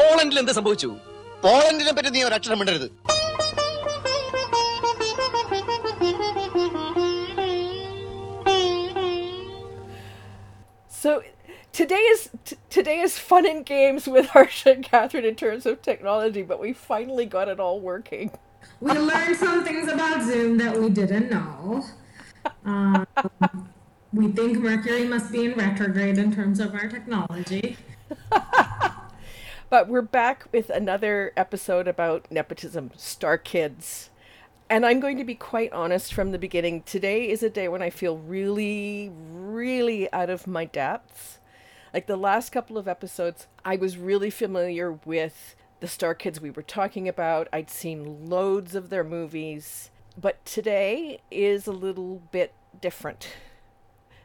പോളണ്ടിൽ എന്ത് സംഭവിച്ചു പോളണ്ടിനെ പറ്റി നീ ഒരക്ഷരം മിണ്ടരുത് So today is t- today is fun and games with Harsha and Catherine in terms of technology, but we finally got it all working. We learned some things about Zoom that we didn't know. Um, we think Mercury must be in retrograde in terms of our technology. But we're back with another episode about nepotism, Star Kids. And I'm going to be quite honest from the beginning. Today is a day when I feel really, really out of my depths. Like the last couple of episodes, I was really familiar with the Star Kids we were talking about. I'd seen loads of their movies. But today is a little bit different.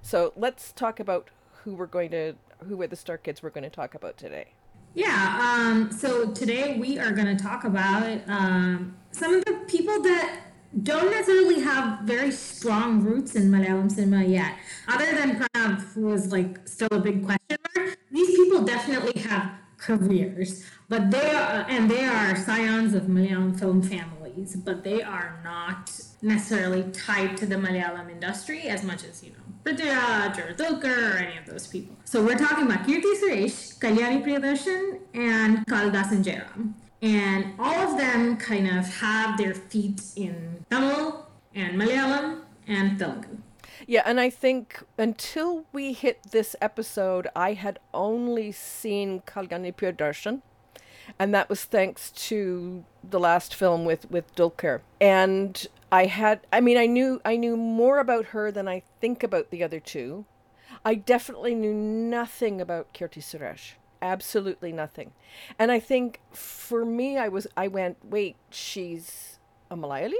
So let's talk about who we're going to, who are the Star Kids we're going to talk about today. Yeah, um, so today we are going to talk about um, some of the people that don't necessarily have very strong roots in Malayalam cinema yet. Other than Pranav, who was like still a big question mark, these people definitely have careers, but they are, and they are scions of Malayalam film families, but they are not necessarily tied to the Malayalam industry as much as, you know, Prithviraj or Dulquer or any of those people. So we're talking about Kirti Suresh, Kalyani Priyadarshan, and Kalidasan Jairam. And all of them kind of have their feet in Tamil and Malayalam and Telugu. Yeah, and I think until we hit this episode, I had only seen Kalyani Priyadarshan, and that was thanks to the last film with with Dulquer. And I had, I mean, I knew I knew more about her than I think about the other two. I definitely knew nothing about Kirti Suresh. Absolutely nothing. And I think for me, I was, I went, wait, she's a Malayali?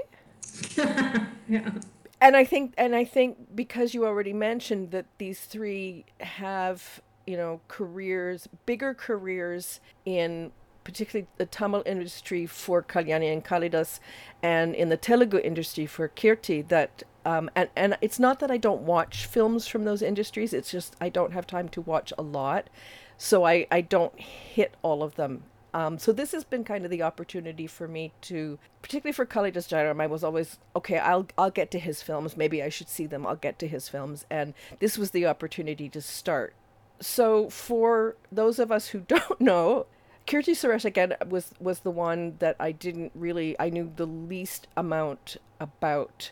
yeah. and I think and I think because you already mentioned that these three have you know careers bigger careers in particularly the Tamil industry for Kalyani and Kalidas and in the Telugu industry for Kirti that um, and, and it's not that I don't watch films from those industries it's just I don't have time to watch a lot so I, I don't hit all of them um, so this has been kind of the opportunity for me to, particularly for Kalidas Jairam, I was always okay. I'll I'll get to his films. Maybe I should see them. I'll get to his films, and this was the opportunity to start. So for those of us who don't know, Kirti Suresh again was was the one that I didn't really I knew the least amount about,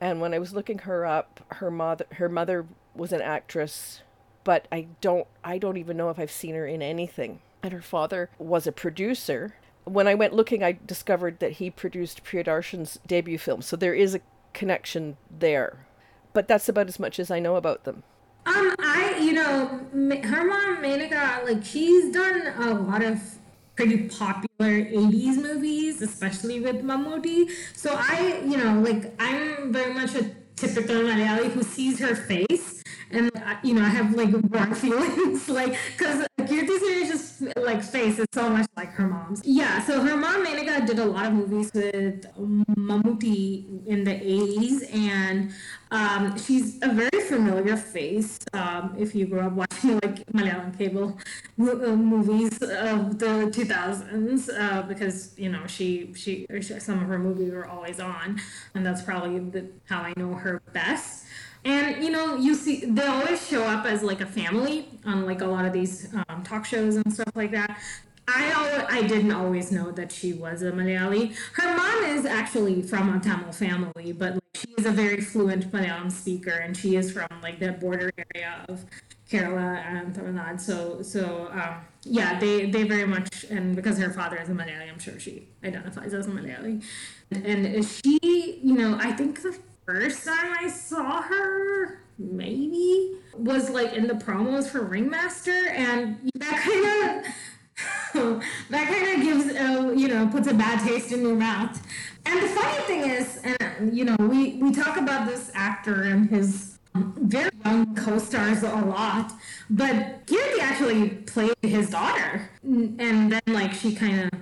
and when I was looking her up, her mother her mother was an actress, but I don't I don't even know if I've seen her in anything and her father was a producer. When I went looking, I discovered that he produced Priyadarshan's debut film, so there is a connection there. But that's about as much as I know about them. Um, I, know, her mom, Menaka, like, she's done a lot of pretty popular 80s movies, especially with Mammootty. So I, you know, like, I'm very much a typical Malayali who sees her face. And, uh, you know, I have, like, warm feelings, like, because Kirti Suresh's, like, face is so much like her mom's. Yeah, so her mom, Menaka, did a lot of movies with Mammootty in the 80s, and um, she's a very familiar face um, if you grew up watching like Malayalam cable uh, movies of the 2000s uh, because you know she, she she some of her movies were always on and that's probably the, how I know her best and you know you see they always show up as like a family on like a lot of these um, talk shows and stuff like that I al- I didn't always know that she was a Malayali. Her mom is actually from a Tamil family, but like, she is a very fluent Malayalam speaker, and she is from like the border area of Kerala and Tamil Nadu. So so um, yeah, they they very much and because her father is a Malayali, I'm sure she identifies as a Malayali. And she, you know, I think the first time I saw her maybe was like in the promos for Ringmaster, and that kind of that kind of gives uh, you know puts a bad taste in your mouth. And the funny thing is, and you know, we we talk about this actor and his um, very young co-stars a lot, but Kirti actually played his daughter, and then like she kind of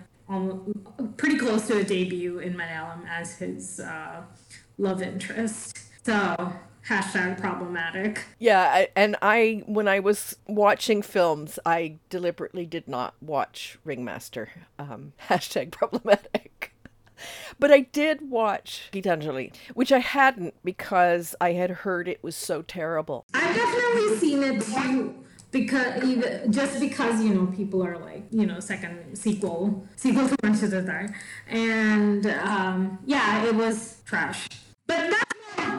pretty close to a debut in Malayalam as his uh, love interest. So hashtag problematic. Yeah, I, and I when I was watching films, I deliberately did not watch Ringmaster. Um, hashtag problematic. But I did watch Gitanjali, which I hadn't because I had heard it was so terrible. I've definitely seen it too. Because even just because you know people are like you know second sequel sequel to Vanshidhar and um, yeah it was trash but that's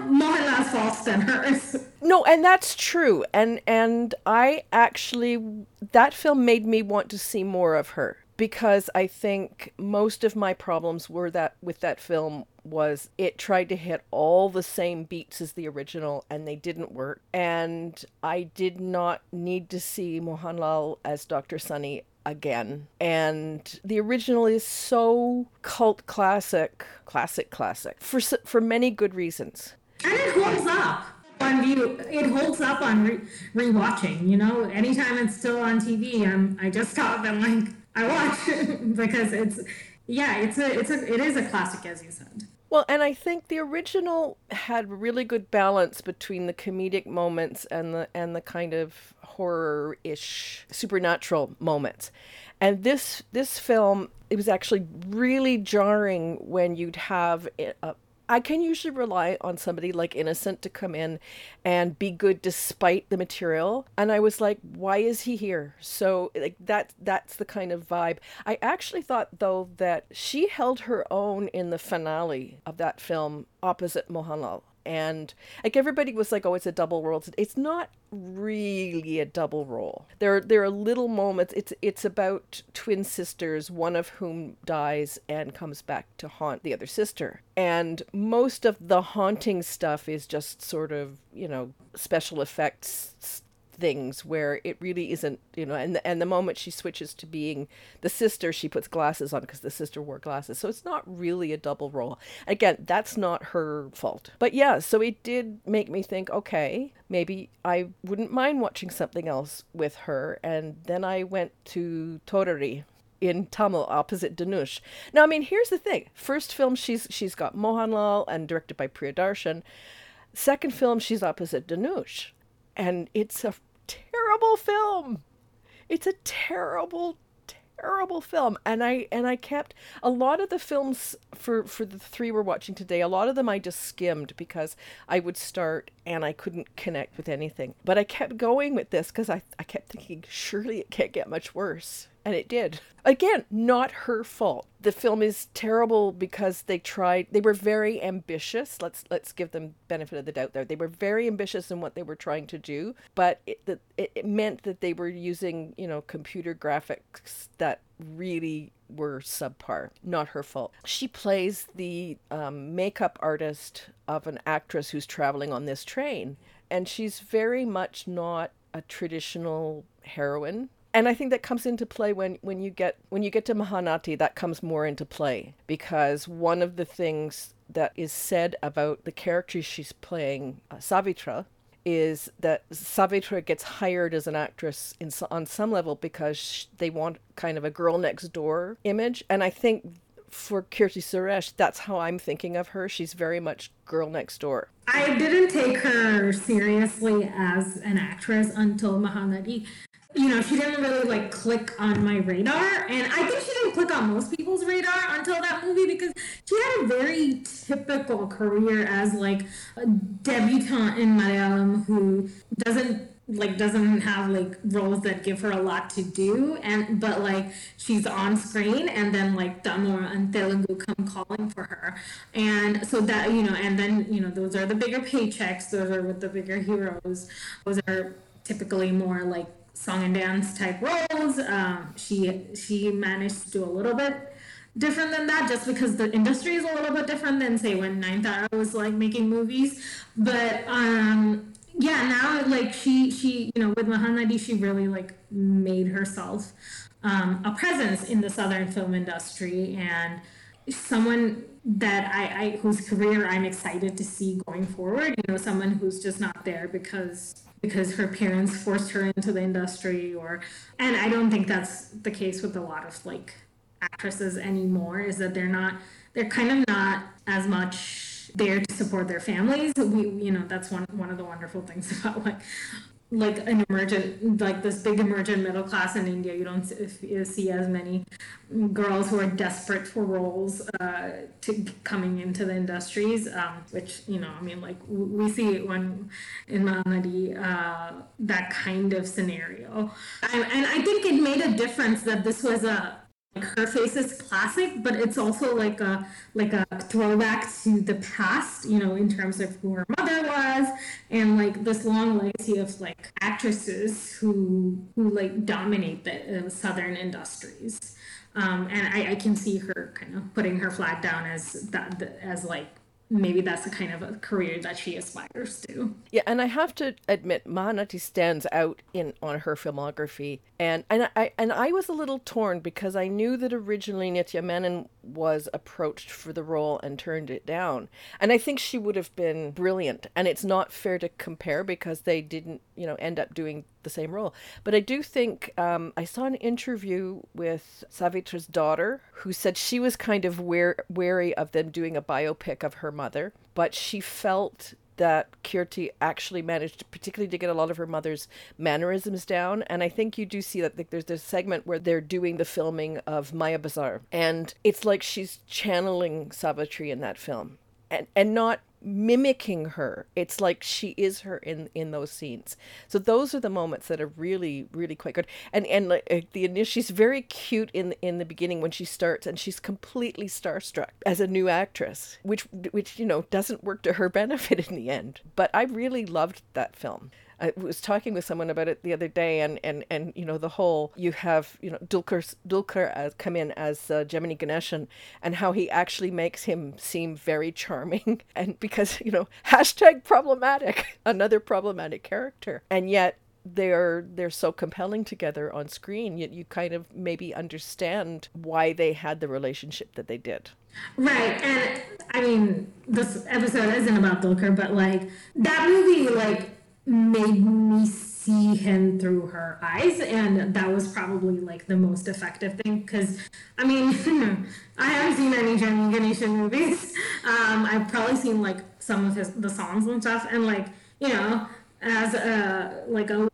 Mohanlal's fault than hers. No, and that's true. And and I actually that film made me want to see more of her because I think most of my problems were that with that film was it tried to hit all the same beats as the original and they didn't work. And I did not need to see Mohanlal as Dr. Sunny again. And the original is so cult classic, classic classic for for many good reasons. And it holds up on view. It holds up on re- rewatching. You know, anytime it's still on TV, I'm I just stop and like I watch because it's yeah, it's a it's a it is a classic as you said. Well, and I think the original had really good balance between the comedic moments and the and the kind of horror-ish supernatural moments. And this this film it was actually really jarring when you'd have eh, a, I can usually rely on somebody like Innocent to come in and be good despite the material. And I was like, why is he here? So like that that's the kind of vibe. I actually thought though that she held her own in the finale of that film opposite Mohanlal and like everybody was like oh it's a double role. It's not really a double role. There there are little moments. It's it's about twin sisters one of whom dies and comes back to haunt the other sister. And most of the haunting stuff is just sort of you know special effects things where it really isn't, you know, and the, and the moment she switches to being the sister, she puts glasses on because the sister wore glasses. So it's not really a double role. Again, that's not her fault. But yeah, so it did make me think, okay, maybe I wouldn't mind watching something else with her. And then I went to Thodari in Tamil opposite Dhanush. Now, I mean, here's the thing. First film, she's she's got Mohanlal and directed by Priyadarshan. Second film, she's opposite Dhanush and it's a terrible film. It's a terrible, terrible film. And I and I kept a lot of the films for for the three we're watching today. A lot of them I just skimmed because I would start and I couldn't connect with anything. But I kept going with this because I I kept thinking surely it can't get much worse and it did. Again, not her fault. The film is terrible because they tried they were very ambitious. Let's let's give them benefit of the doubt there. They were very ambitious in what they were trying to do, but it it, it meant that they were using, you know, computer graphics that really were subpar. Not her fault. She plays the um, makeup artist of an actress who's traveling on this train, and she's very much not a traditional heroine and I think that comes into play when, when you get when you get to Mahanati, that comes more into play because one of the things that is said about the character she's playing, uh, Savitri, is that Savitri gets hired as an actress in on some level because they want kind of a girl next door image, and I think for Kirti Suresh, that's how I'm thinking of her. She's very much girl next door. I didn't take her seriously as an actress until Mahanati you know, she didn't really like click on my radar. And I think she didn't click on most people's radar until that movie because she had a very typical career as like a debutante in Malayalam who doesn't like doesn't have like roles that give her a lot to do and but like she's on screen and then like Tamil and Telugu come calling for her and so that you know and then you know those are the bigger paychecks those are with the bigger heroes those are typically more like song and dance type roles. Um, she she managed to do a little bit different than that, just because the industry is a little bit different than say when Nayanthara was like making movies. But um, yeah, now like she she you know with Mahanati she really like made herself um, a presence in the southern film industry and someone that I, I whose career I'm excited to see going forward. You know, someone who's just not there because because her parents forced her into the industry or and I don't think that's the case with a lot of like actresses anymore is that they're not they're kind of not as much there to support their families. We, you know, that's one one of the wonderful things about like like an emergent like this big emergent middle class in India. You don't see, as many girls who are desperate for roles uh, to coming into the industries, um, which you know, I mean, like we see it when in Mahanati uh, that kind of scenario, and, and I think it made a difference that this was a her face is classic, but it's also like a like a throwback to the past, you know, in terms of who her mother was, and like this long legacy of like actresses who who like dominate the uh, southern industries. Um, and I, I can see her kind of putting her flag down as that as like maybe that's the kind of a career that she aspires to. Yeah, and I have to admit, Mahanati stands out in on her filmography, and and I and I was a little torn because I knew that originally Nitya Menon was approached for the role and turned it down, and I think she would have been brilliant. And it's not fair to compare because they didn't, you know, end up doing the same role. But I do think um, I saw an interview with Savitri's daughter who said she was kind of wary of them doing a biopic of her mother, but she felt that Kirti actually managed, particularly to get a lot of her mother's mannerisms down. And I think you do see that like, there's this segment where they're doing the filming of Maya Bazaar, and it's like she's channeling Savitri in that film, and and not mimicking her. It's like she is her in in those scenes. So those are the moments that are really really quite good. And and like uh, the initial, she's very cute in in the beginning when she starts, and she's completely starstruck as a new actress, which which you know doesn't work to her benefit in the end. But I really loved that film. I was talking with someone about it the other day, and and and you know the whole you have you know Dulquer Dulquer as come in as uh, Gemini Ganeshan, and how he actually makes him seem very charming, and because you know hashtag problematic, another problematic character, and yet they're they're so compelling together on screen yet you kind of maybe understand why they had the relationship that they did. Right and i mean this episode isn't about Dulquer but like that movie like made me see him through her eyes and that was probably like the most effective thing because i mean i haven't seen any Gemini Ganeshan movies um, i've probably seen like some of his the songs and stuff and like you know as a like a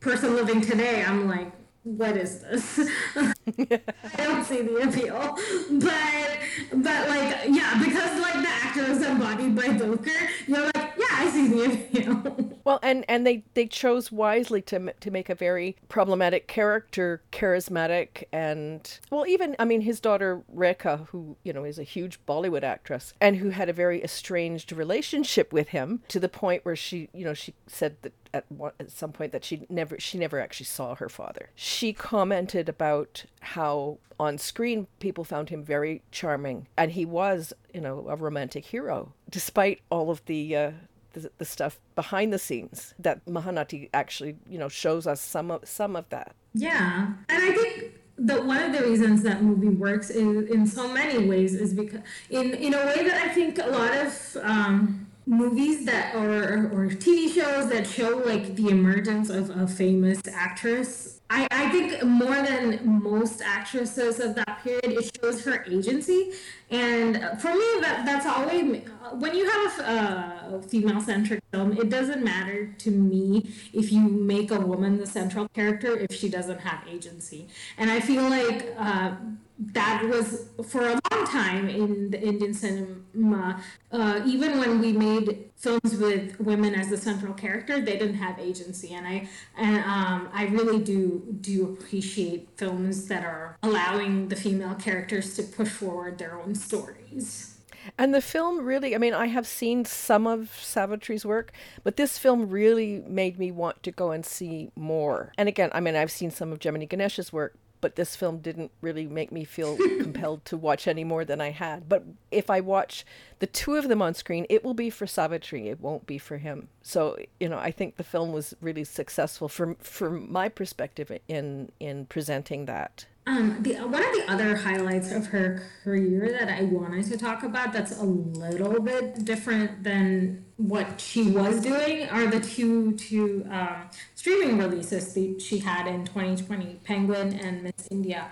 person living today i'm like what is this? I don't see the appeal. But but like yeah, because like the actor is embodied by Dulquer, you're like, Well, and and they they chose wisely to to make a very problematic character charismatic and well, even I mean his daughter Rekha, who you know is a huge Bollywood actress and who had a very estranged relationship with him to the point where she you know she said that at, one, at some point that she never she never actually saw her father. She commented about how on screen people found him very charming and he was you know a romantic hero despite all of the uh, the, the stuff behind the scenes that Mahanati actually you know shows us some of some of that. Yeah, and I think the one of the reasons that movie works in in so many ways is because in in a way that I think a lot of um, movies that or or TV shows that show like the emergence of a famous actress. I, I think more than most actresses of that period, it shows her agency. And for me, that that's always when you have a, a female centric film, it doesn't matter to me if you make a woman the central character if she doesn't have agency. And I feel like. Uh, that was for a long time in the Indian cinema. Uh, even when we made films with women as the central character, they didn't have agency, and I and um, I really do do appreciate films that are allowing the female characters to push forward their own stories. And the film really, I mean, I have seen some of Savitri's work, but this film really made me want to go and see more. And again, I mean, I've seen some of Gemini Ganeshan's work, but this film didn't really make me feel compelled to watch any more than I had. But if I watch the two of them on screen, it will be for Savitri. It won't be for him. So you know, I think the film was really successful from from my perspective in in presenting that. Um, the one of the other highlights of her career that I wanted to talk about that's a little bit different than what she was doing are the two two um, streaming releases that she had in 2020, Penguin and Miss India.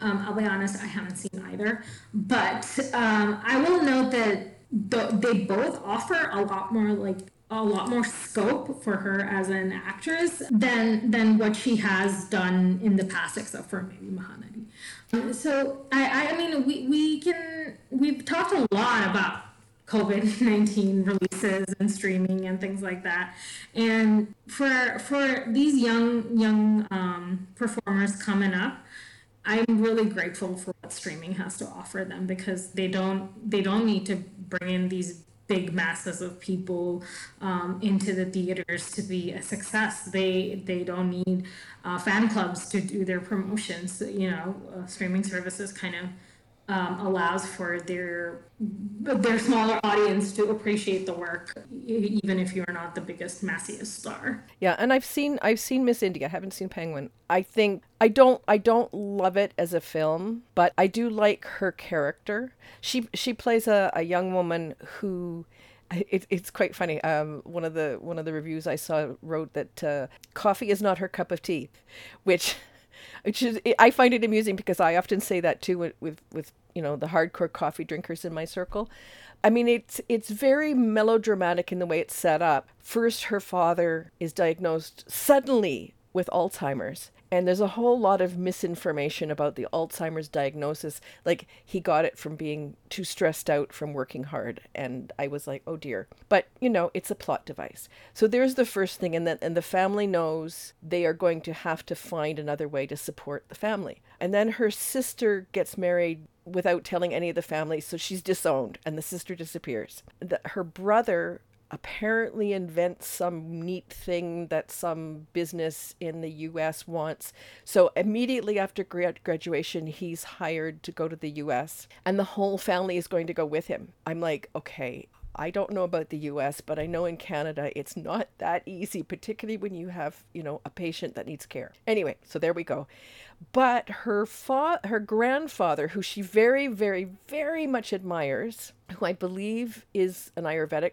Um, I'll be honest, I haven't seen either, but um, I will note that th- they both offer a lot more like a lot more scope for her as an actress than than what she has done in the past, except for maybe Mahanati. Um, so I, I mean we, we can we've talked a lot about COVID nineteen releases and streaming and things like that, and for for these young young um, performers coming up, I'm really grateful for what streaming has to offer them because they don't they don't need to bring in these big masses of people um, into the theaters to be a success. They they don't need uh, fan clubs to do their promotions. You know, uh, streaming services kind of um, allows for their their smaller audience to appreciate the work, even if you're not the biggest, massiest star. Yeah, and I've seen I've seen Miss India. I haven't seen Penguin. I think I don't I don't love it as a film, but I do like her character. She she plays a, a young woman who it, it's quite funny. Um, one of the one of the reviews I saw wrote that uh, coffee is not her cup of tea, which which is I find it amusing because I often say that too with with, with you know the hardcore coffee drinkers in my circle. I mean, it's it's very melodramatic in the way it's set up. First, her father is diagnosed suddenly with Alzheimer's, and there's a whole lot of misinformation about the Alzheimer's diagnosis. Like he got it from being too stressed out from working hard, and I was like, oh dear. But you know, it's a plot device. So there's the first thing, and then and the family knows they are going to have to find another way to support the family. And then her sister gets married without telling any of the family, so she's disowned, and the sister disappears. The, her brother apparently invents some neat thing that some business in the US wants. So immediately after grad- graduation, he's hired to go to the US, and the whole family is going to go with him. I'm like, okay. I don't know about the US, but I know in Canada it's not that easy, particularly when you have, you know, a patient that needs care. Anyway, so there we go. But her fa- her grandfather, who she very, very, very much admires, who I believe is an Ayurvedic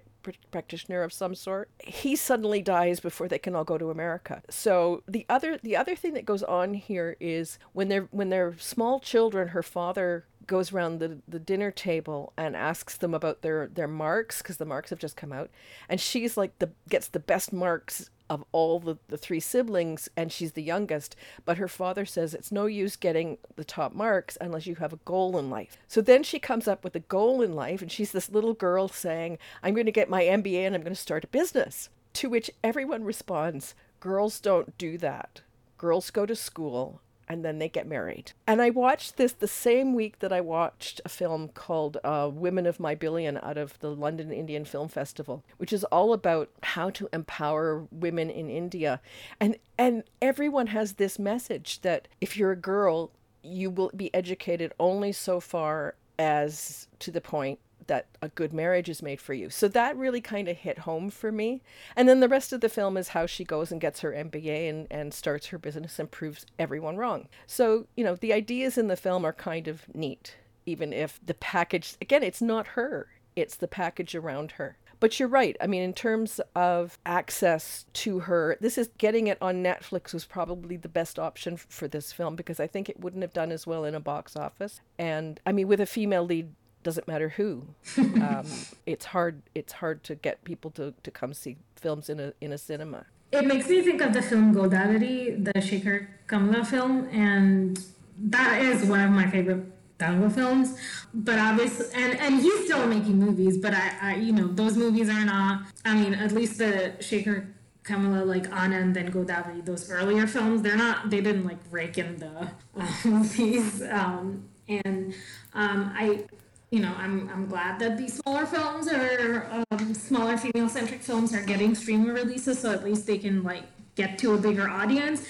practitioner of some sort, he suddenly dies before they can all go to America. So the other the other thing that goes on here is when they're when they're small children, her father goes around the, the dinner table and asks them about their their marks because the marks have just come out and she's like the gets the best marks of all the, the three siblings and she's the youngest but her father says it's no use getting the top marks unless you have a goal in life. So then she comes up with a goal in life and she's this little girl saying i'm going to get my mba and i'm going to start a business. To which everyone responds girls don't do that. Girls go to school and then they get married. And I watched this the same week that I watched a film called uh, Women of My Billion out of the London Indian Film Festival, which is all about how to empower women in India. And and everyone has this message that if you're a girl, you will be educated only so far as to the point that a good marriage is made for you. So that really kind of hit home for me. And then the rest of the film is how she goes and gets her MBA and, and starts her business and proves everyone wrong. So, you know, the ideas in the film are kind of neat, even if the package, again, it's not her, it's the package around her. But you're right. I mean, in terms of access to her, this is getting it on Netflix was probably the best option for this film because I think it wouldn't have done as well in a box office. And I mean, with a female lead doesn't matter who. Um, it's hard. It's hard to get people to, to come see films in a in a cinema. It makes me think of the film Godavari, the Sekhar Kammula film, and that is one of my favorite Telugu films. But obviously, and and he's still making movies, but I, I you know those movies are not. I mean, at least the Sekhar Kammula, like Anna and then Godavari, those earlier films, they're not. They didn't like rake in the uh, movies, um, and um, I you know, I'm, I'm glad that these smaller films or um, smaller female centric films are getting streaming releases so at least they can like get to a bigger audience.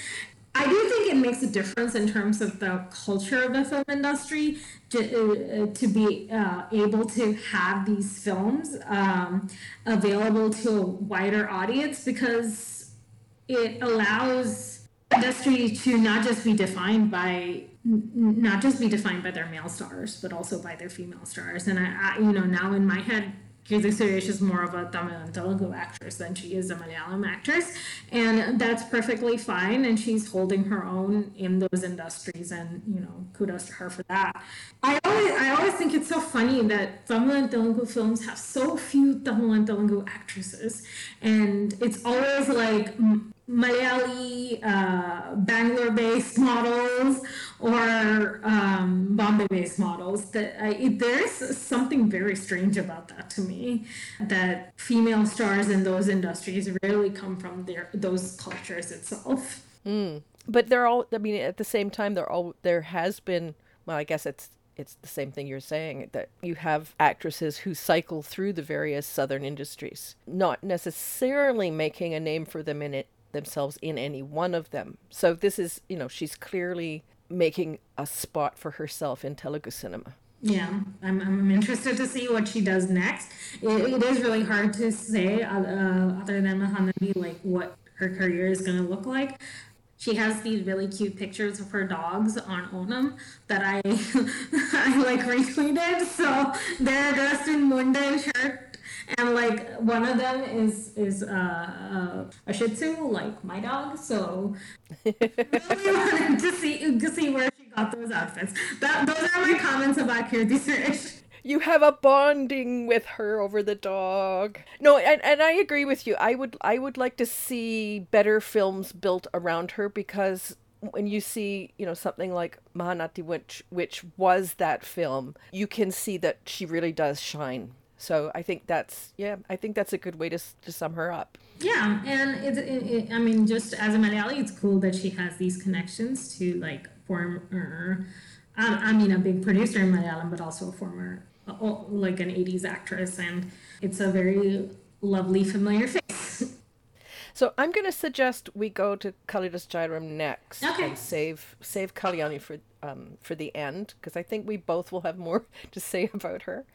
I do think it makes a difference in terms of the culture of the film industry to, uh, to be uh, able to have these films um, available to a wider audience because it allows industry to not just be defined by not just be defined by their male stars, but also by their female stars. And I, I, you know, now in my head, Kirti Suresh is more of a Tamil and Telugu actress than she is a Malayalam actress, and that's perfectly fine. And she's holding her own in those industries, and you know, kudos to her for that. I always, I always think it's so funny that Tamil and Telugu films have so few Tamil and Telugu actresses, and it's always like Malayali, uh, Bangalore-based models or um, Bombay-based models. That I, it, there is something very strange about that to me. That female stars in those industries rarely come from their those cultures itself. Mm. But they're all. I mean, at the same time, they're all. There has been. Well, I guess it's it's the same thing you're saying that you have actresses who cycle through the various southern industries, not necessarily making a name for them in it themselves in any one of them. So this is, you know, she's clearly making a spot for herself in Telugu cinema. Yeah, I'm, I'm interested to see what she does next. it, it is really hard to say, uh, uh other than Mahanati, like what her career is going to look like. She has these really cute pictures of her dogs on Onam that I I like retweeted. So they're dressed in mundu shirt and like one of them is is uh, uh, a Shih Tzu, like my dog. So really wanted to see to see where she got those outfits. That those are my comments about Kirti Suresh. You have a bonding with her over the dog. No, and, and I agree with you. I would I would like to see better films built around her because when you see, you know, something like Mahanati, which which was that film, you can see that she really does shine so I think that's yeah, I think that's a good way to to sum her up. Yeah, and it's it, it, I mean, just as a Malayali, it's cool that she has these connections to like former. Um, I mean, a big producer in Malayalam, but also a former like an '80s actress, and it's a very lovely, familiar face. So I'm going to suggest we go to Kalidas Jairam next okay. and save save Kalyani for um, for the end because I think we both will have more to say about her.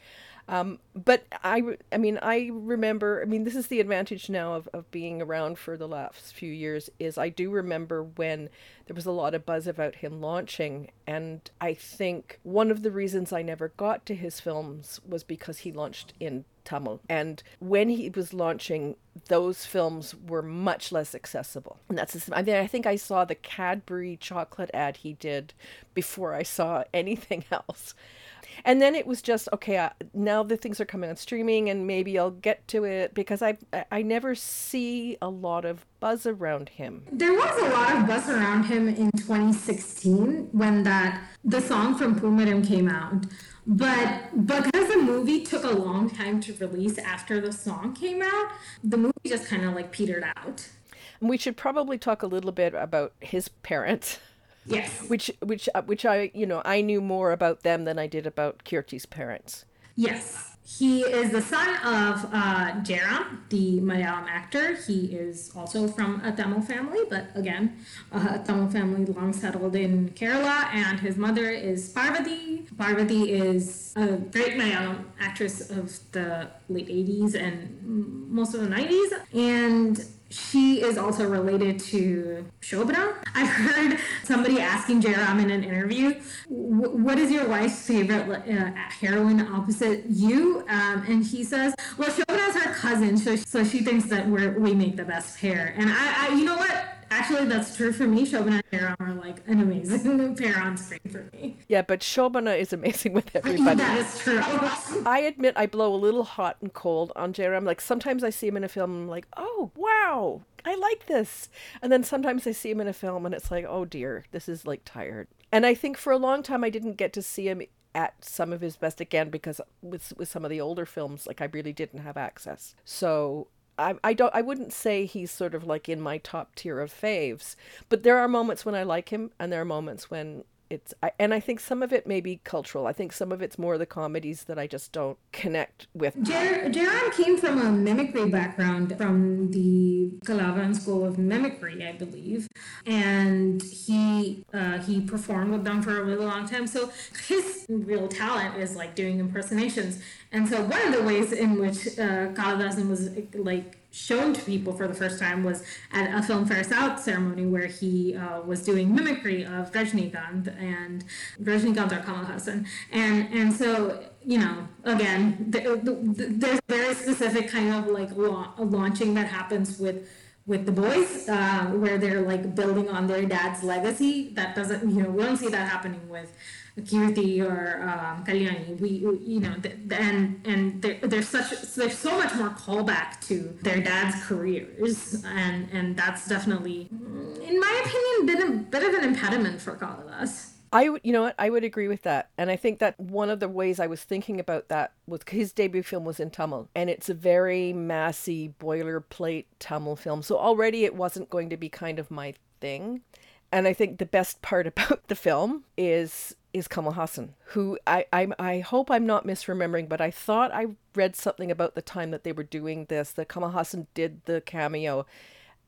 Um, but I, I mean, I remember, I mean, this is the advantage now of, of being around for the last few years is I do remember when there was a lot of buzz about him launching. And I think one of the reasons I never got to his films was because he launched in Tamil. And when he was launching, those films were much less accessible. And that's, I mean, I think I saw the Cadbury chocolate ad he did before I saw anything else and then it was just okay uh, now the things are coming on streaming and maybe i'll get to it because i i never see a lot of buzz around him there was a lot of buzz around him in 2016 when that the song from Poomaram came out but because the movie took a long time to release after the song came out the movie just kind of like petered out and we should probably talk a little bit about his parents Yes. Which which uh, which I you know I knew more about them than I did about Kirti's parents. Yes. He is the son of uh, Jairam, the Malayalam actor. He is also from a Tamil family, but again, a Tamil family long settled in Kerala, and his mother is Parvati. Parvati is a great Malayalam actress of the late 80s and most of the 90s. And she is also related to Shobana. I've heard somebody asking Jairam in an interview, "What is your wife's favorite uh, heroine opposite you?" Um, and he says, "Well, Shobana's her cousin, so so she thinks that we we make the best pair." And I, I, you know what? Actually, that's true for me. Shobana and Jairam are like an amazing pair on screen for me. Yeah, but Shobana is amazing with everybody. that is true. I admit I blow a little hot and cold on Jairam. Like sometimes I see him in a film, and I'm like, oh wow, I like this. And then sometimes I see him in a film, and it's like, oh dear, this is like tired. And I think for a long time I didn't get to see him at some of his best again because with with some of the older films, like I really didn't have access. So I, I don't I wouldn't say he's sort of like in my top tier of faves, but there are moments when I like him and there are moments when it's I, and I think some of it may be cultural. I think some of it's more the comedies that I just don't connect with. Jairam came from a mimicry background from the Kalabhavan School of Mimicry, I believe, and he uh, he performed with them for a really long time. So his real talent is like doing impersonations. And so one of the ways in which uh, was like shown to people for the first time was at a Filmfare South ceremony where he uh, was doing mimicry of Rajnikant and Rajnikant or Kamal Hassan. And, and so, you know, again, the, the, the, there's very specific kind of like la- launching that happens with with the boys, uh, where they're like building on their dad's legacy. That doesn't, you know, we don't see that happening with Kirti or um, Kalyani. We, we, you know, th- and and there, there's such there's so much more callback to their dad's careers, and and that's definitely, in my opinion, been a bit of an impediment for Kalidas. I would, you know what, I would agree with that. And I think that one of the ways I was thinking about that was his debut film was in Tamil, and it's a very massy boilerplate Tamil film. So already it wasn't going to be kind of my thing. And I think the best part about the film is is Kamal Hassan, who I, I I hope I'm not misremembering, but I thought I read something about the time that they were doing this that Kamal Hassan did the cameo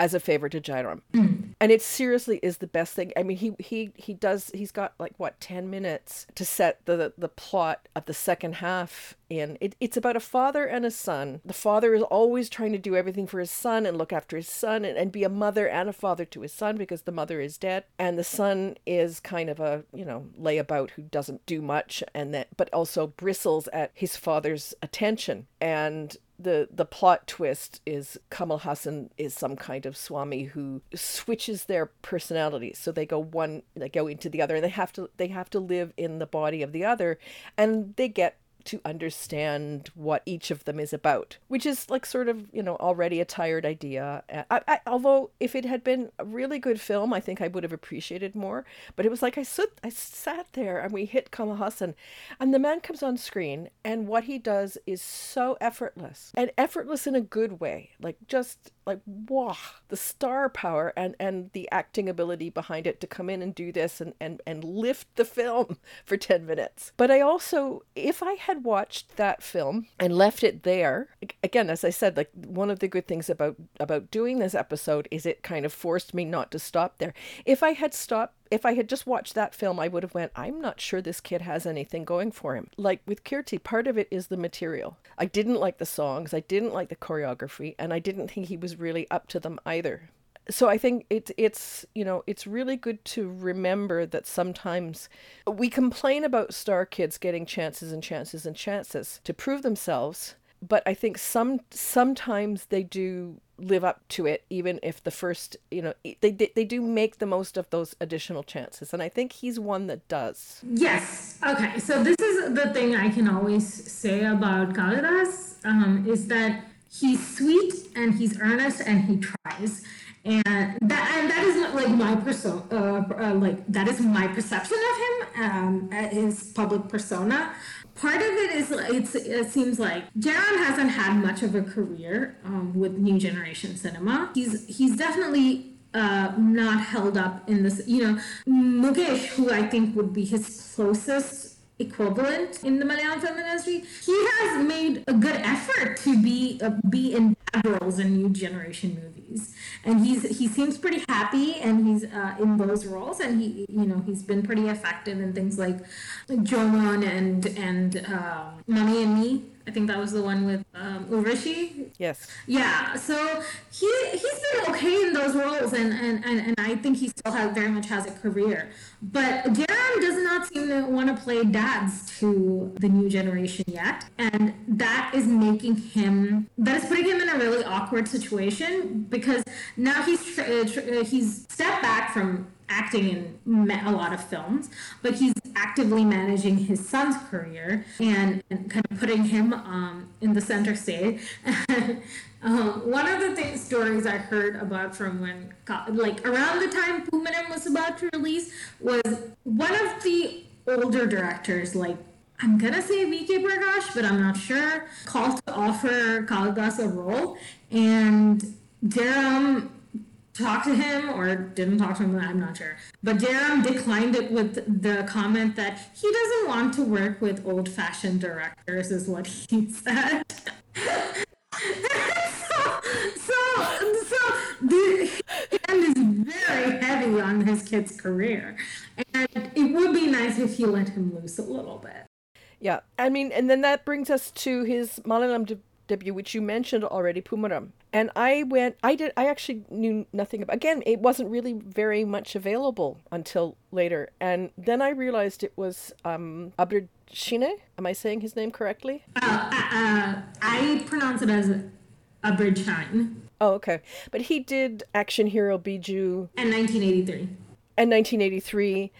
as a favor to Jairam. Mm. And it seriously is the best thing. I mean, he he he does he's got like what 10 minutes to set the the plot of the second half in. It, it's about a father and a son. The father is always trying to do everything for his son and look after his son and, and be a mother and a father to his son because the mother is dead. And the son is kind of a, you know, layabout who doesn't do much and that but also bristles at his father's attention. And the the plot twist is Kamal Hassan is some kind of swami who switches their personalities so they go one they go into the other and they have to they have to live in the body of the other and they get to understand what each of them is about, which is like sort of, you know, already a tired idea. I, I, although if it had been a really good film, I think I would have appreciated more. But it was like I stood, I sat there and we hit Kamal Hassan, and the man comes on screen, and what he does is so effortless and effortless in a good way, like just like wow, the star power and and the acting ability behind it to come in and do this and and and lift the film for ten minutes. But I also, if I had had watched that film and left it there, again, as I said, like one of the good things about about doing this episode is it kind of forced me not to stop there. If I had stopped if I had just watched that film, I would have went, I'm not sure this kid has anything going for him. Like with Kirti, part of it is the material. I didn't like the songs, I didn't like the choreography, and I didn't think he was really up to them either so I think it's it's you know it's really good to remember that sometimes we complain about star kids getting chances and chances and chances to prove themselves, but I think some sometimes they do live up to it even if the first you know they, they they do make the most of those additional chances and i think he's one that does. Yes. Okay. So this is the thing i can always say about kalidas um, is that he's sweet and he's earnest and he tries and that and that is not like my persona uh, uh, like that is my perception of him um, his public persona part of it is it seems like Jairam hasn't had much of a career um, with new generation cinema he's he's definitely uh, not held up in this you know Mukesh who I think would be his closest equivalent in the Malayalam film industry. He has made a good effort to be uh, be in roles in new generation movies, and he's he seems pretty happy, and he's uh, in those roles, and he you know he's been pretty effective in things like Joman and and uh, Mommy and Me I think that was the one with um, Urvashi. Yes. Yeah. So he he's been okay in those roles, and and, and, and I think he still has very much has a career. But Jairam does not seem to want to play dads to the new generation yet, and that is making him that is putting him in a really awkward situation because now he's uh, uh, he's stepped back from acting in a lot of films, but he's actively managing his son's career and, and kind of putting him um, in the center stage. um, one of the things, stories I heard about from when, like around the time Poomaram was about to release, was one of the older directors, like I'm gonna say VK Prakash, but I'm not sure, called to offer Kalidas a role, and Jairam talked to him or didn't talk to him, I'm not sure. But Jairam declined it with the comment that he doesn't want to work with old fashioned directors, is what he said. so, so, so the hand is very heavy on his kid's career. And it would be nice if he let him loose a little bit. Yeah, I mean, and then that brings us to his Malayalam de- debut, which you mentioned already, Poomaram. And I went, I did, I actually knew nothing about, again, it wasn't really very much available until later. And then I realized it was um, Abrid Shine. Am I saying his name correctly? Uh, uh, I pronounce it as a bridge shine. Oh, okay. But he did Action Hero Biju. And 1983. and 1983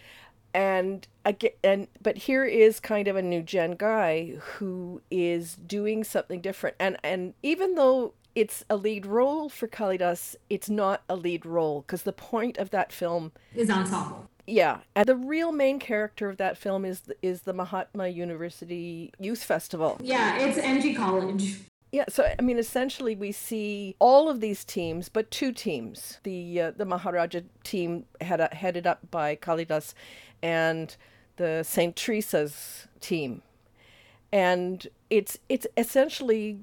and again and but here is kind of a new gen guy who is doing something different and and even though it's a lead role for Kalidas, it's not a lead role because the point of that film Is ensemble. yeah and the real main character of that film is the, is the Mahatma University Youth Festival Yeah, it's NG College. yeah, so I mean, essentially, we see all of these teams, but two teams: the uh, the Maharaja team head, headed up by Kalidas, and the Saint Teresa's team, and it's it's essentially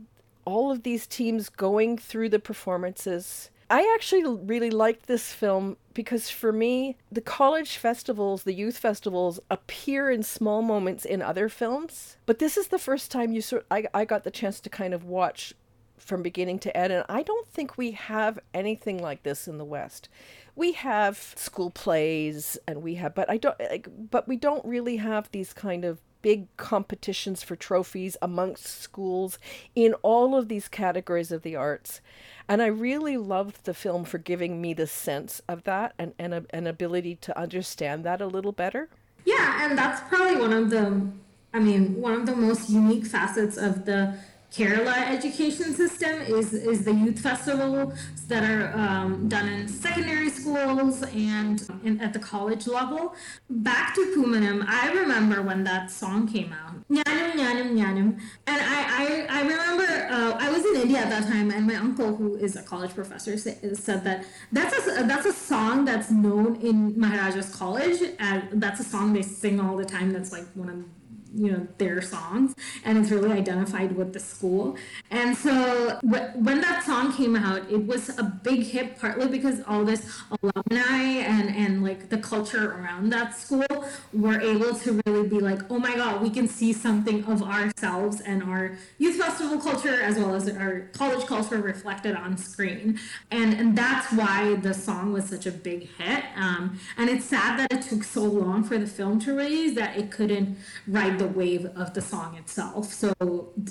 all of these teams going through the performances. I actually really liked this film because for me, the college festivals, the youth festivals appear in small moments in other films, but this is the first time you sort I I got the chance to kind of watch from beginning to end and I don't think we have anything like this in the West. We have school plays and we have but I don't like but we don't really have these kind of big competitions for trophies amongst schools in all of these categories of the arts. And I really loved the film for giving me the sense of that and, and a, an ability to understand that a little better. Yeah, and that's probably one of the, I mean, one of the most unique facets of the Kerala education system is is the youth festivals that are um, done in secondary schools and in, at the college level. Back to Pumaram, I remember when that song came out, Nyanam Nyanam Nyanam, and I I, I remember uh, I was in India at that time, and my uncle, who is a college professor, sa- said that that's a that's a song that's known in Maharaja's college, and that's a song they sing all the time. That's like one of you know their songs and it's really identified with the school. And so wh- when that song came out it was a big hit partly because all this alumni and and like the culture around that school were able to really be like oh my god we can see something of ourselves and our youth festival culture as well as our college culture reflected on screen. And and that's why the song was such a big hit um, and it's sad that it took so long for the film to release that it couldn't ride the wave of the song itself. So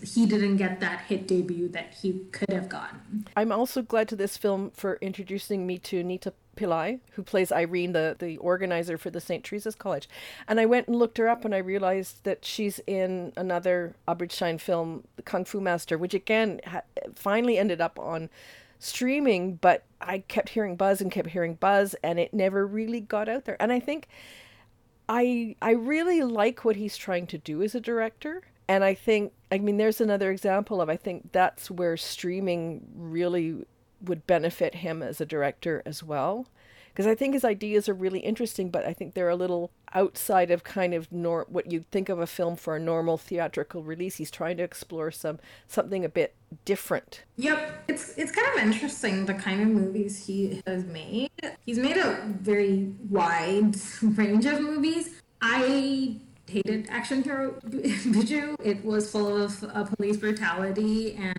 he didn't get that hit debut that he could have gotten. I'm also glad to this film for introducing me to Neeta Pillai, who plays Irene, the, the organizer for the St. Teresa's College. And I went and looked her up and I realized that she's in another Abrid Shine film, The Kung Fu Master, which again ha- finally ended up on streaming, but I kept hearing buzz and kept hearing buzz and it never really got out there. And I think I I really like what he's trying to do as a director. And I think I mean there's another example of I think that's where streaming really would benefit him as a director as well. Because I think his ideas are really interesting, but I think they're a little outside of kind of nor- what you'd think of a film for a normal theatrical release. He's trying to explore some something a bit different. Yep, it's it's kind of interesting the kind of movies he has made. He's made a very wide range of movies. I hated Action Hero Biju. It was full of uh, police brutality and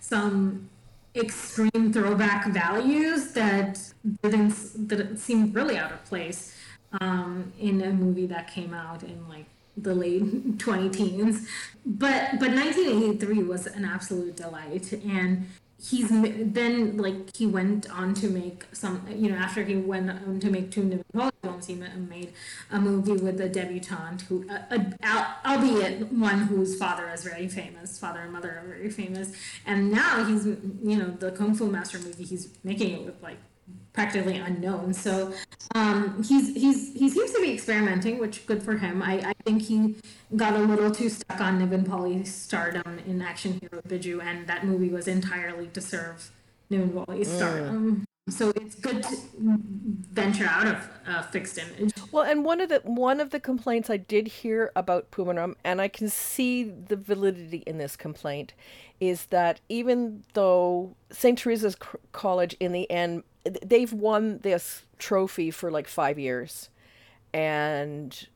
some extreme throwback values that didn't that seemed really out of place um, in a movie that came out in like the late 20 teens. But but 1983 was an absolute delight and he's then like he went on to make some you know after he went on to make Nivin Pauly films he made a movie with a debutante who uh, albeit one whose father is very famous father and mother are very famous and now he's you know the kung fu master movie he's making it with like practically unknown. So um, he's he's he seems to be experimenting, which good for him. I, I think he got a little too stuck on Nivin Pauly's stardom in Action Hero Biju, and that movie was entirely to serve Nivin Pauly's stardom. So it's good to venture out of uh, fixed image. Well, and one of the one of the complaints I did hear about Pumaram, and I can see the validity in this complaint, is that even though St. Teresa's C- College in the end they've won this trophy for like five years, and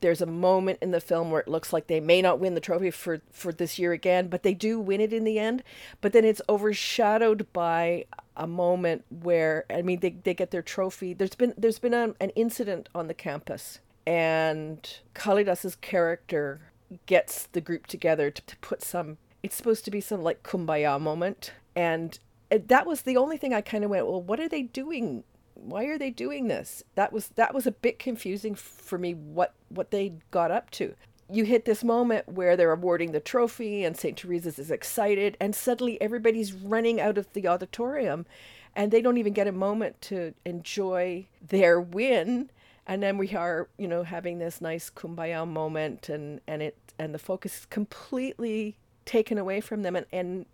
there's a moment in the film where it looks like they may not win the trophy for for this year again, but they do win it in the end. But then it's overshadowed by a moment where I mean they, they get their trophy. There's been there's been a, an incident on the campus and Kalidas's character gets the group together to, to put some it's supposed to be some like kumbaya moment and that was the only thing I kind of went, well, what are they doing why are they doing this? That was that was a bit confusing for me what what they got up to. You hit this moment where they're awarding the trophy and St. Teresa's is excited and suddenly everybody's running out of the auditorium and they don't even get a moment to enjoy their win and then we are, you know, having this nice kumbaya moment and and it and the focus is completely taken away from them and and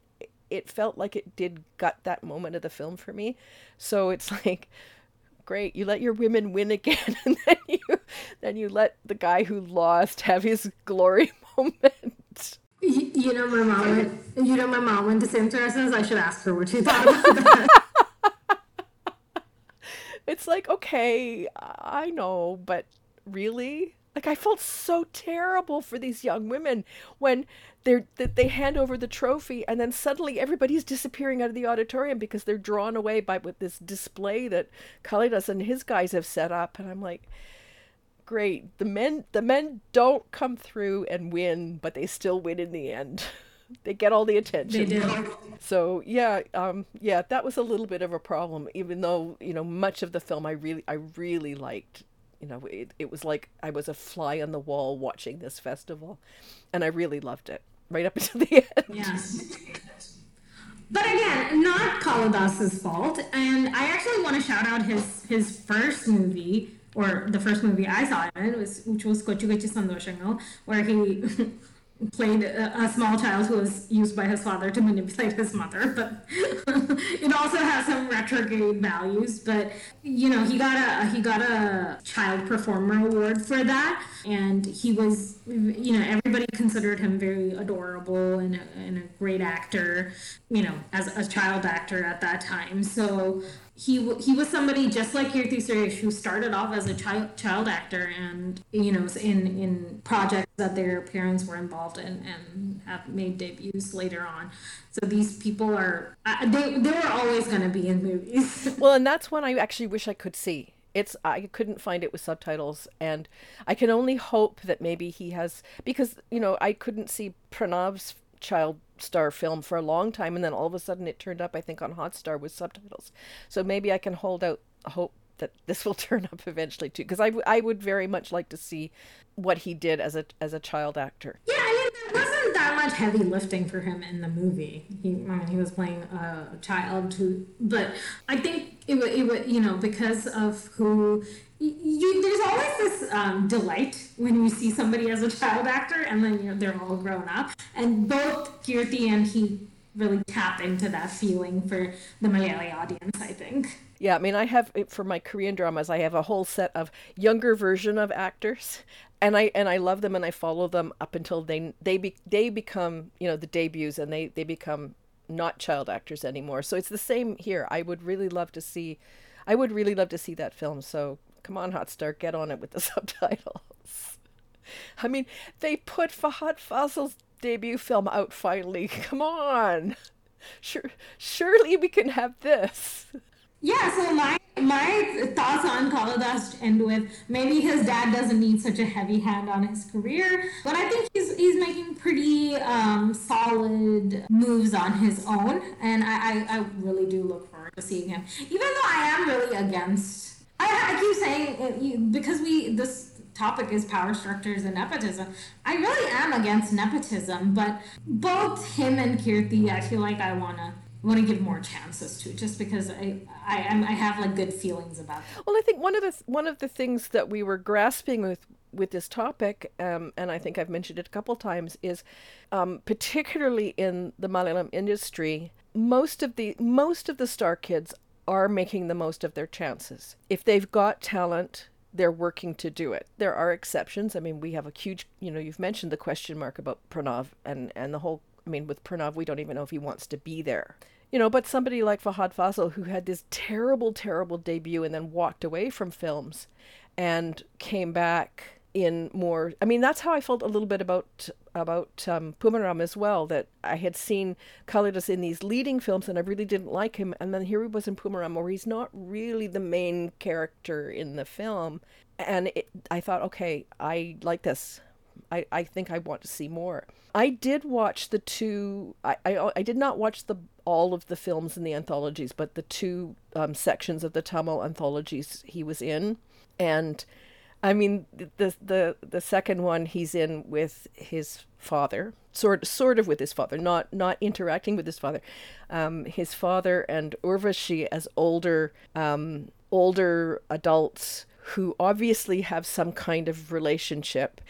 it felt like it did gut that moment of the film for me. So it's like, great, you let your women win again, and then you then you let the guy who lost have his glory moment. You, you know, my mom went. You know, my mom went to St. Teresa's. I should ask her what she thought about that. it's like, okay, I know, but really, like I felt so terrible for these young women when they're that they hand over the trophy and then suddenly everybody's disappearing out of the auditorium because they're drawn away by with this display that Kalidas and his guys have set up. And I'm like great. The men the men don't come through and win but they still win in the end. They get all the attention. They so yeah um yeah that was a little bit of a problem even though you know much of the film I really I really liked you know it, it was like I was a fly on the wall watching this festival and I really loved it right up until the end. Yes. But again, not Kalidas's fault. And I actually want to shout out his his first movie, or the first movie I saw in, was, which was Kochu Kochu Santhoshangal, where he played a, a, small child who was used by his father to manipulate his mother. But it also has some retrograde values. But you know, he got a he got a child performer award for that, and he was you know everybody considered him very adorable and a, and a great actor. You know, as a child actor at that time. So he he was somebody just like Keerthy Suresh who started off as a child child actor and you know in in projects that their parents were involved in and have made debuts later on. So these people are they they were always going to be in movies. well, and that's one I actually wish I could see. It's I couldn't find it with subtitles, and I can only hope that maybe he has because you know I couldn't see Pranav's child star film for a long time and then all of a sudden it turned up i think on hotstar with subtitles. So maybe i can hold out hope that this will turn up eventually too because I, w- I would very much like to see what he did as a as a child actor. Yeah that much heavy lifting for him in the movie. He I mean, he was playing a child who but i think it would it would you know because of who you, there's always this um, delight when you see somebody as a child actor and then you know they're all grown up. And both Keerthy and he really tap into that feeling for the Malayali audience I think yeah I mean I have for my Korean dramas I have a whole set of younger version of actors and I and I love them and I follow them up until they they be, they become you know the debuts and they they become not child actors anymore so it's the same here I would really love to see I would really love to see that film so Come on, Hotstar, get on it with the subtitles. I mean, they put Fahadh Faasil's debut film out finally. Come on. Sure, surely we can have this. Yeah, so my my thoughts on Kalidas end with maybe his dad doesn't need such a heavy hand on his career, but I think he's he's making pretty um, solid moves on his own, and I, I, I really do look forward to seeing him. Even though I am really against I, I keep saying uh, because we this topic is power structures and nepotism. I really am against nepotism, but both him and Keerthy, I feel like I wanna want to give more chances to just because I, I I have like good feelings about. Well, I think one of the one of the things that we were grasping with with this topic, um, and I think I've mentioned it a couple times, is um, particularly in the Malayalam industry, most of the most of the star kids are making the most of their chances. If they've got talent, they're working to do it. There are exceptions. I mean, we have a huge, you know, you've mentioned the question mark about Pranav and and the whole I mean, with Pranav, we don't even know if he wants to be there. You know, but somebody like Fahadh Faasil who had this terrible terrible debut and then walked away from films and came back in more. I mean, that's how I felt a little bit about about um, Pumaram as well. That I had seen Kalidas in these leading films, and I really didn't like him. And then here he was in Pumaram, where he's not really the main character in the film. And it, I thought, okay, I like this. I, I think I want to see more. I did watch the two. I, I, I did not watch the all of the films in the anthologies, but the two um, sections of the Tamil anthologies he was in, and I mean the the the second one he's in with his father, sort sort of with his father, not not interacting with his father, um, his father and Urvashi as older um, older adults who obviously have some kind of relationship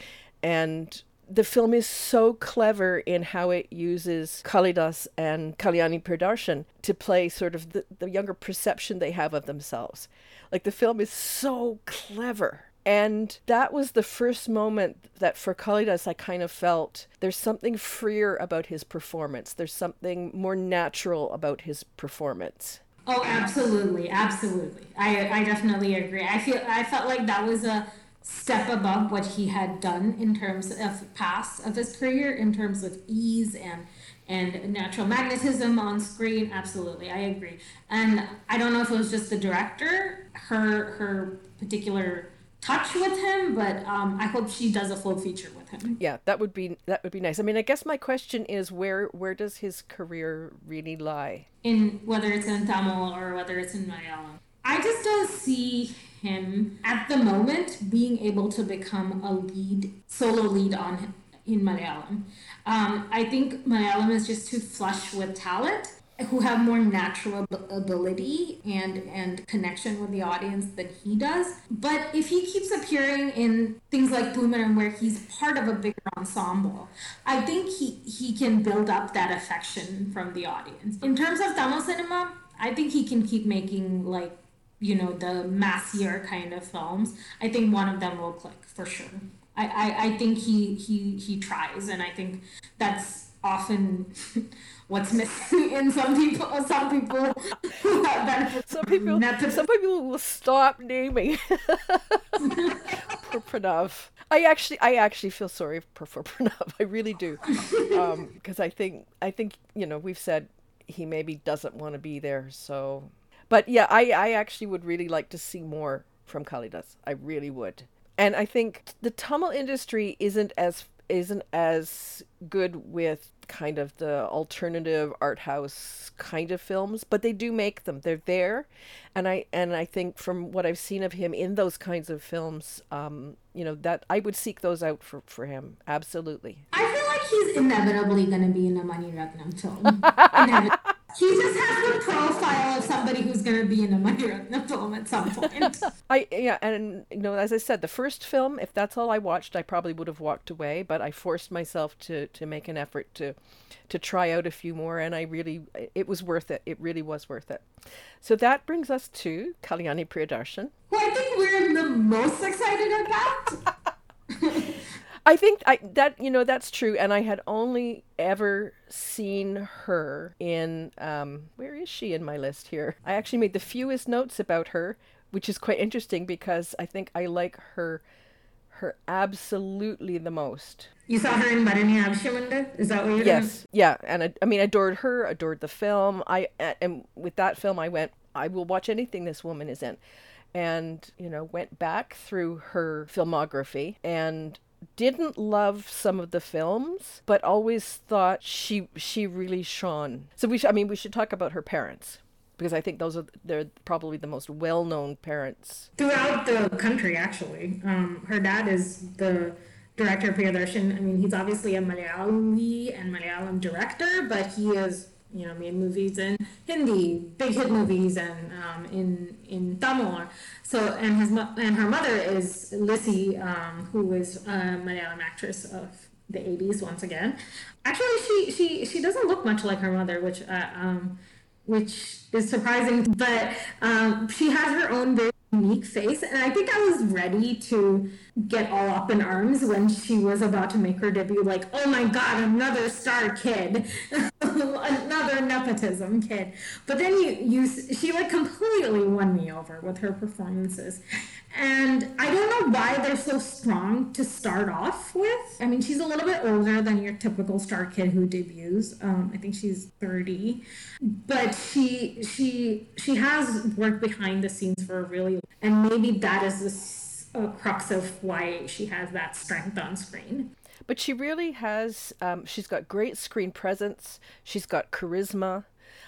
and the film is so clever in how it uses Kalidas and Kalyani Priyadarshan to play sort of the, the younger perception they have of themselves. Like the film is so clever. And that was the first moment that for Kalidas I kind of felt there's something freer about his performance. There's something more natural about his performance. Oh, absolutely, absolutely. I I definitely agree. I feel I felt like that was a step above what he had done in terms of past of his career in terms of ease and and natural magnetism on screen. Absolutely i agree. And i don't know if it was just the director her her particular touch with him but um, i hope she does a full feature with him. Yeah that would be that would be nice. I mean i guess my question is where where does his career really lie? In whether it's in tamil or whether it's in malayalam. I just don't see him at the moment being able to become a lead solo lead on in Malayalam. Um, I think Malayalam is just too flush with talent who have more natural ability and and connection with the audience than he does. But if he keeps appearing in things like Pumaram where he's part of a bigger ensemble, I think he he can build up that affection from the audience. In terms of Tamil cinema, I think he can keep making like you know the massier kind of films i think one of them will click for sure. I i, I think he he he tries and i think that's often what's missing in some people some people some people some people will stop naming pranav I actually, I actually feel sorry for, for Pranav. I really do, because um, I think, I think you know, we've said he maybe doesn't want to be there, so but yeah, I, I actually would really like to see more from Kalidas. I really would. And I think the Tamil industry isn't as isn't as good with kind of the alternative art house kind of films, but they do make them. They're there, and I and I think from what I've seen of him in those kinds of films, um, you know that I would seek those out for for him. Absolutely. I feel like he's inevitably going to be in a Mani Ratnam film. He just has the profile of somebody who's going to be in a Mani film at some point. I yeah, and you know, as I said, the first film, if that's all I watched, I probably would have walked away. But I forced myself to to make an effort to to try out a few more, and I really, it was worth it. It really was worth it. So that brings us to Kalyani Priyadarshan. Who I think we're the most excited about. I think I that you know that's true, and I had only ever seen her in um, where is she in my list here? I actually made the fewest notes about her, which is quite interesting because I think I like her her absolutely the most. You saw her in Varane Avashyamund? Is that what you're Yes, doing? yeah, and I, I mean, adored her, adored the film. I and with that film, I went, I will watch anything this woman is in, and you know, went back through her filmography and didn't love some of the films, but always thought she she really shone. So we, sh- I mean, we should talk about her parents because I think those are they're probably the most well-known parents throughout the country. Actually, um, her dad is the director of Priyadarshan. I mean, he's obviously a Malayali and Malayalam director, but he is you know made movies in Hindi, big hit movies, and um, in in Tamil. So and his and her mother is Lissy, um, who is a Malayalam actress of the 80s once again. Actually, she she she doesn't look much like her mother, which uh, um, which is surprising. But um, she has her own very unique face and i think i was ready to get all up in arms when she was about to make her debut like oh my god another star kid another nepotism kid but then you you she like completely won me over with her performances And I don't know why they're so strong to start off with. I mean, she's a little bit older than your typical star kid who debuts. Um, I think she's 30, but she she she has worked behind the scenes for a really, and maybe that is a, a crux of why she has that strength on screen. But she really has. Um, she's got great screen presence. She's got charisma.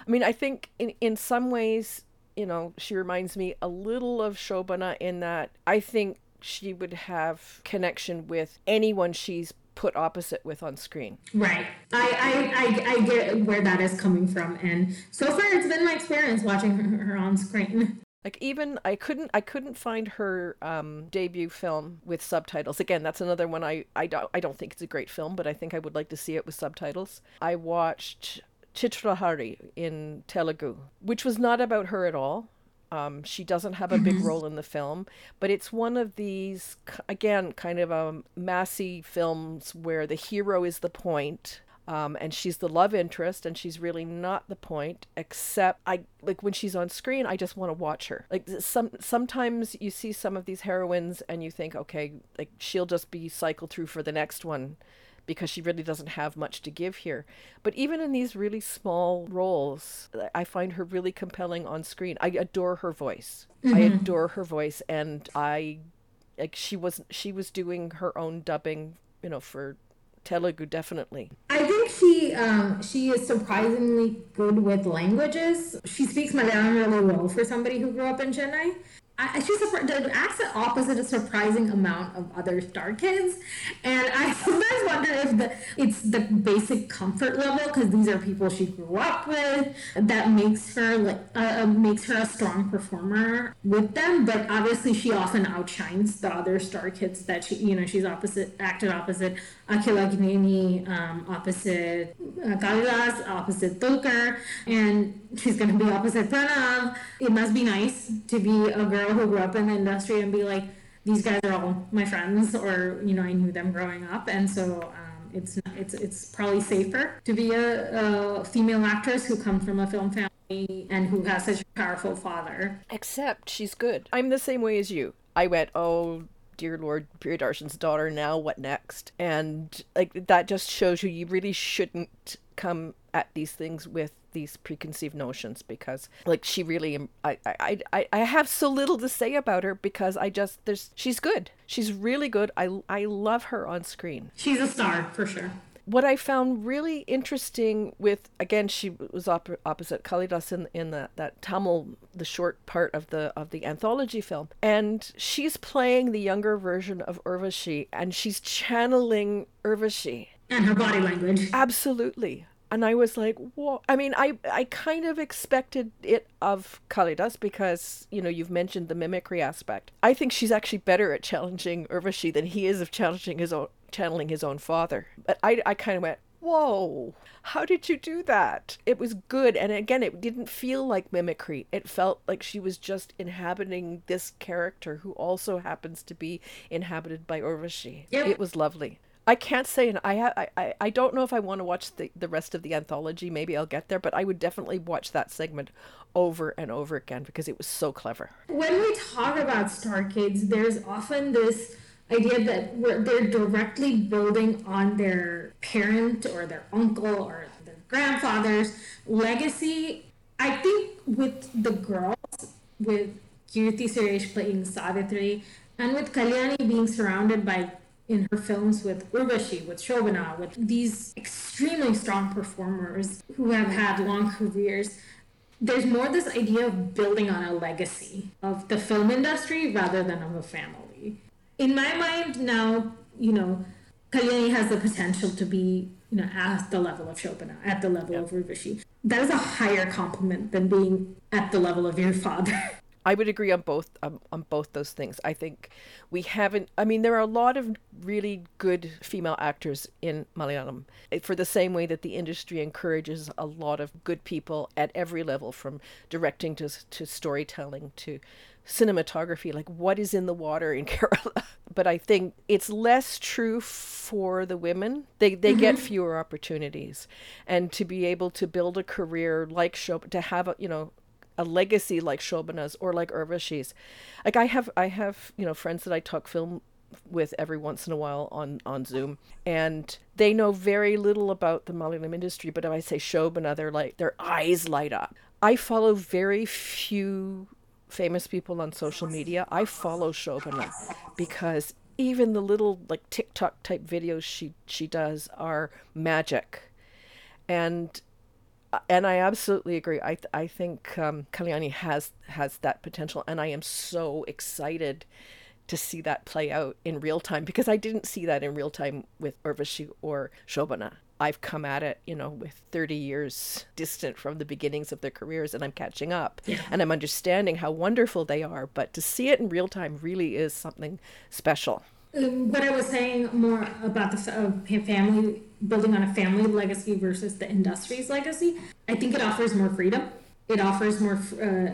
I mean, I think in in some ways, you know, she reminds me a little of Shobana in that I think she would have connection with anyone she's put opposite with on screen. Right. I, I, I, I get where that is coming from. And so far, it's been my experience watching her, her on screen. Like even I couldn't I couldn't find her um, debut film with subtitles. Again, that's another one I I don't I don't think it's a great film, but I think I would like to see it with subtitles. I watched Chitralahari in Telugu, which was not about her at all. Um, she doesn't have a big role in the film, but it's one of these again kind of um, massy films where the hero is the point um, and she's the love interest and she's really not the point except i like when she's on screen i just want to watch her. Like some sometimes you see some of these heroines and you think okay like she'll just be cycled through for the next one because she really doesn't have much to give here. But even in these really small roles i find her really compelling on screen. I adore her voice. Mm-hmm. i adore her voice and i like she was she was doing her own dubbing you know for Telugu, definitely. I think she um, she is surprisingly good with languages. She speaks Malayalam really well for somebody who grew up in Chennai. I, she's the opposite a surprising amount of other star kids, and I sometimes wonder if the it's the basic comfort level because these are people she grew up with that makes her like uh, uh, makes her a strong performer with them. But obviously, she often outshines the other star kids that she you know she's opposite acted opposite Akhil Akkineni, um, opposite uh, Kalidas, opposite Dulquer, and she's to be opposite Pranav. It must be nice to be a girl who grew up in the industry and be like, these guys are all my friends, or you know, I knew them growing up, and so um, it's it's it's probably safer to be a, a female actress who comes from a film family and who has such a powerful father. Except she's good. I'm the same way as you. I went, oh dear Lord, Priyadarshan's daughter. Now what next? And like that just shows you you really shouldn't come at these things with these preconceived notions because like she really I, I i i have so little to say about her because i just there's she's good. She's really good. I i love her on screen. She's a star for sure. What I found really interesting with again she was op- opposite Kalidas in in the, that Tamil the short part of the of the anthology film. And she's playing the younger version of Urvashi and she's channeling Urvashi. And her body language. Absolutely and I was like, "What?" I mean, I I kind of expected it of Kalidas because you know you've mentioned the mimicry aspect. I think she's actually better at challenging Urvashi than he is of challenging his own channeling his own father. But I I kind of went, "Whoa, how did you do that?" It was good, and again, it didn't feel like mimicry. It felt like she was just inhabiting this character who also happens to be inhabited by Urvashi. Yep. It was lovely. I can't say, and I, I, I don't know if I want to watch the, the rest of the anthology. Maybe I'll get there, but I would definitely watch that segment over and over again because it was so clever. When we talk about Star Kids, there's often this idea that they're directly building on their parent or their uncle or their grandfather's legacy. I think with the girls, with Keerthy Suresh playing Savitri, and with Kalyani being surrounded by in her films with Urvashi, with Shobana, with these extremely strong performers who have had long careers. There's more this idea of building on a legacy of the film industry rather than of a family. In my mind now, you know, Kalyani has the potential to be, you know, at the level of Shobana, at the level yep. of Urvashi. That is a higher compliment than being at the level of your father. I would agree on both um, on both those things. I think we haven't. I mean, there are a lot of really good female actors in Malayalam, eh, for the same way that the industry encourages a lot of good people at every level, from directing to to storytelling to cinematography. Like what is in the water in Kerala? But I think it's less true for the women. They they mm-hmm. get fewer opportunities, and to be able to build a career like show to have a you know a legacy like Shobana's or like Urvashi's. Like I have I have, you know, friends that I talk film with every once in a while on on Zoom, and they know very little about the Malayalam industry. But if I say Shobana, they're like their eyes light up. I follow very few famous people on social media. I follow Shobana because even the little like TikTok type videos she she does are magic, and and I absolutely agree. I I think um, Kalyani has has that potential, and I am so excited to see that play out in real time because I didn't see that in real time with Urvashi or Shobana. I've come at it, you know, with 30 years distant from the beginnings of their careers and I'm catching up Yeah. and I'm understanding how wonderful they are. But to see it in real time really is something special. Um, what I was saying more about the fa- family building on a family legacy versus the industry's legacy, I think it offers more freedom. It offers more, uh,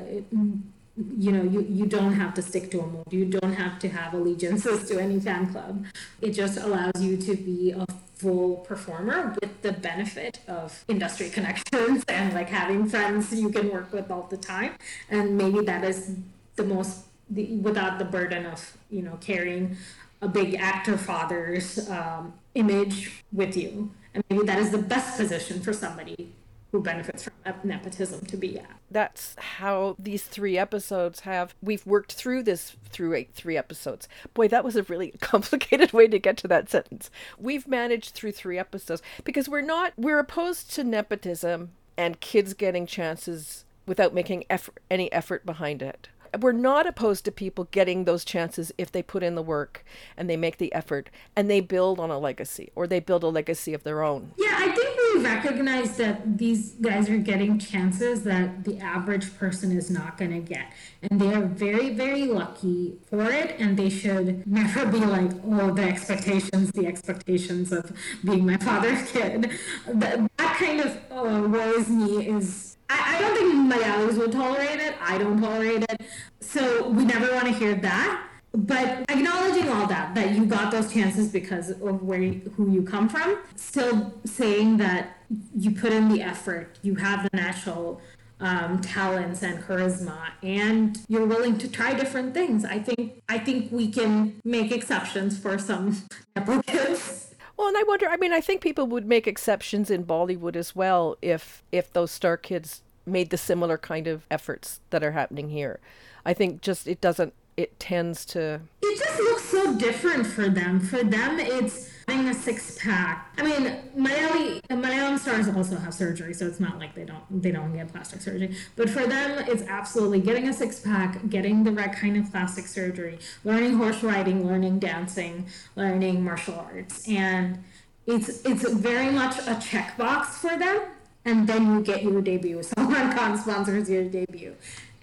you know, you, you don't have to stick to a mold. You don't have to have allegiances to any fan club. It just allows you to be a full performer with the benefit of industry connections and like having friends you can work with all the time. And maybe that is the most the, without the burden of you know carrying a big actor father's um, image with you. And maybe that is the best position for somebody who benefits from nepotism to be at. That's how these three episodes have we've worked through this through eight three episodes. Boy that was a really complicated way to get to that sentence. We've managed through three episodes because we're not we're opposed to nepotism and kids getting chances without making effort, any effort behind it we're not opposed to people getting those chances if they put in the work and they make the effort and they build on a legacy or they build a legacy of their own. Yeah i think we recognize that these guys are getting chances that the average person is not going to get. And they are very very lucky for it and they should never be like oh the expectations the expectations of being my father's kid. That, that kind of uh, worries me is I, I don't think my Malayalis would tolerate it. I don't tolerate it. So we never want to hear that. But acknowledging all that, that you got those chances because of where you, who you come from, still saying that you put in the effort, you have the natural um, talents and charisma, and you're willing to try different things. I think I think we can make exceptions for some kids. Well, and I wonder. I mean, I think people would make exceptions in Bollywood as well if if those star kids made the similar kind of efforts that are happening here. I think just it doesn't. It tends to. It just looks so different for them. For them, it's having a six pack. I mean, Malayali, Malayalam stars also have surgery, so it's not like they don't they don't get plastic surgery. But for them, it's absolutely getting a six pack, getting the right kind of plastic surgery, learning horse riding, learning dancing, learning martial arts, and it's it's very much a checkbox for them. And then you get your debut. Someone sponsors your debut.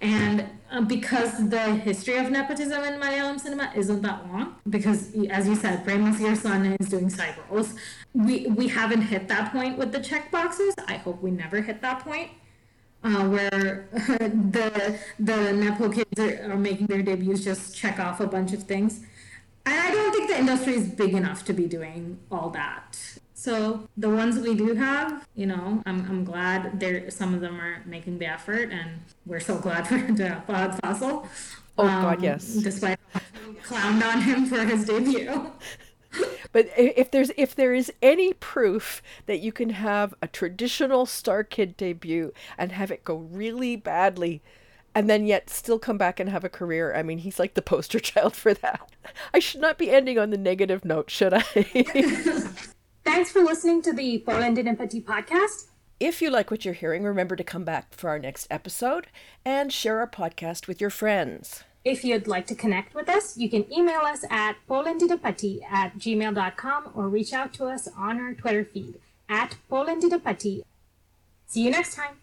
And uh, because the history of nepotism in Malayalam cinema isn't that long, because as you said, Prem Nazir's son is doing side roles, we, we haven't hit that point with the check boxes. I hope we never hit that point. Uh, where the the nepo kids are, are making their debuts just check off a bunch of things and i don't think the industry is big enough to be doing all that so the ones we do have, you know, I'm, I'm glad there some of them are making the effort, and we're so glad for to have uh, Fahadh Faasil. Oh God, um, yes. Despite clowned on him for his debut. But if there's if there is any proof that you can have a traditional Star Kid debut and have it go really badly, and then yet still come back and have a career, I mean, he's like the poster child for that. I should not be ending on the negative note, should I? Thanks for listening to the Poland and Empathy podcast. If you like what you're hearing, remember to come back for our next episode and share our podcast with your friends. If you'd like to connect with us, you can email us at polandidapati at gmail.com or reach out to us on our Twitter feed at polandidapati. See you next time.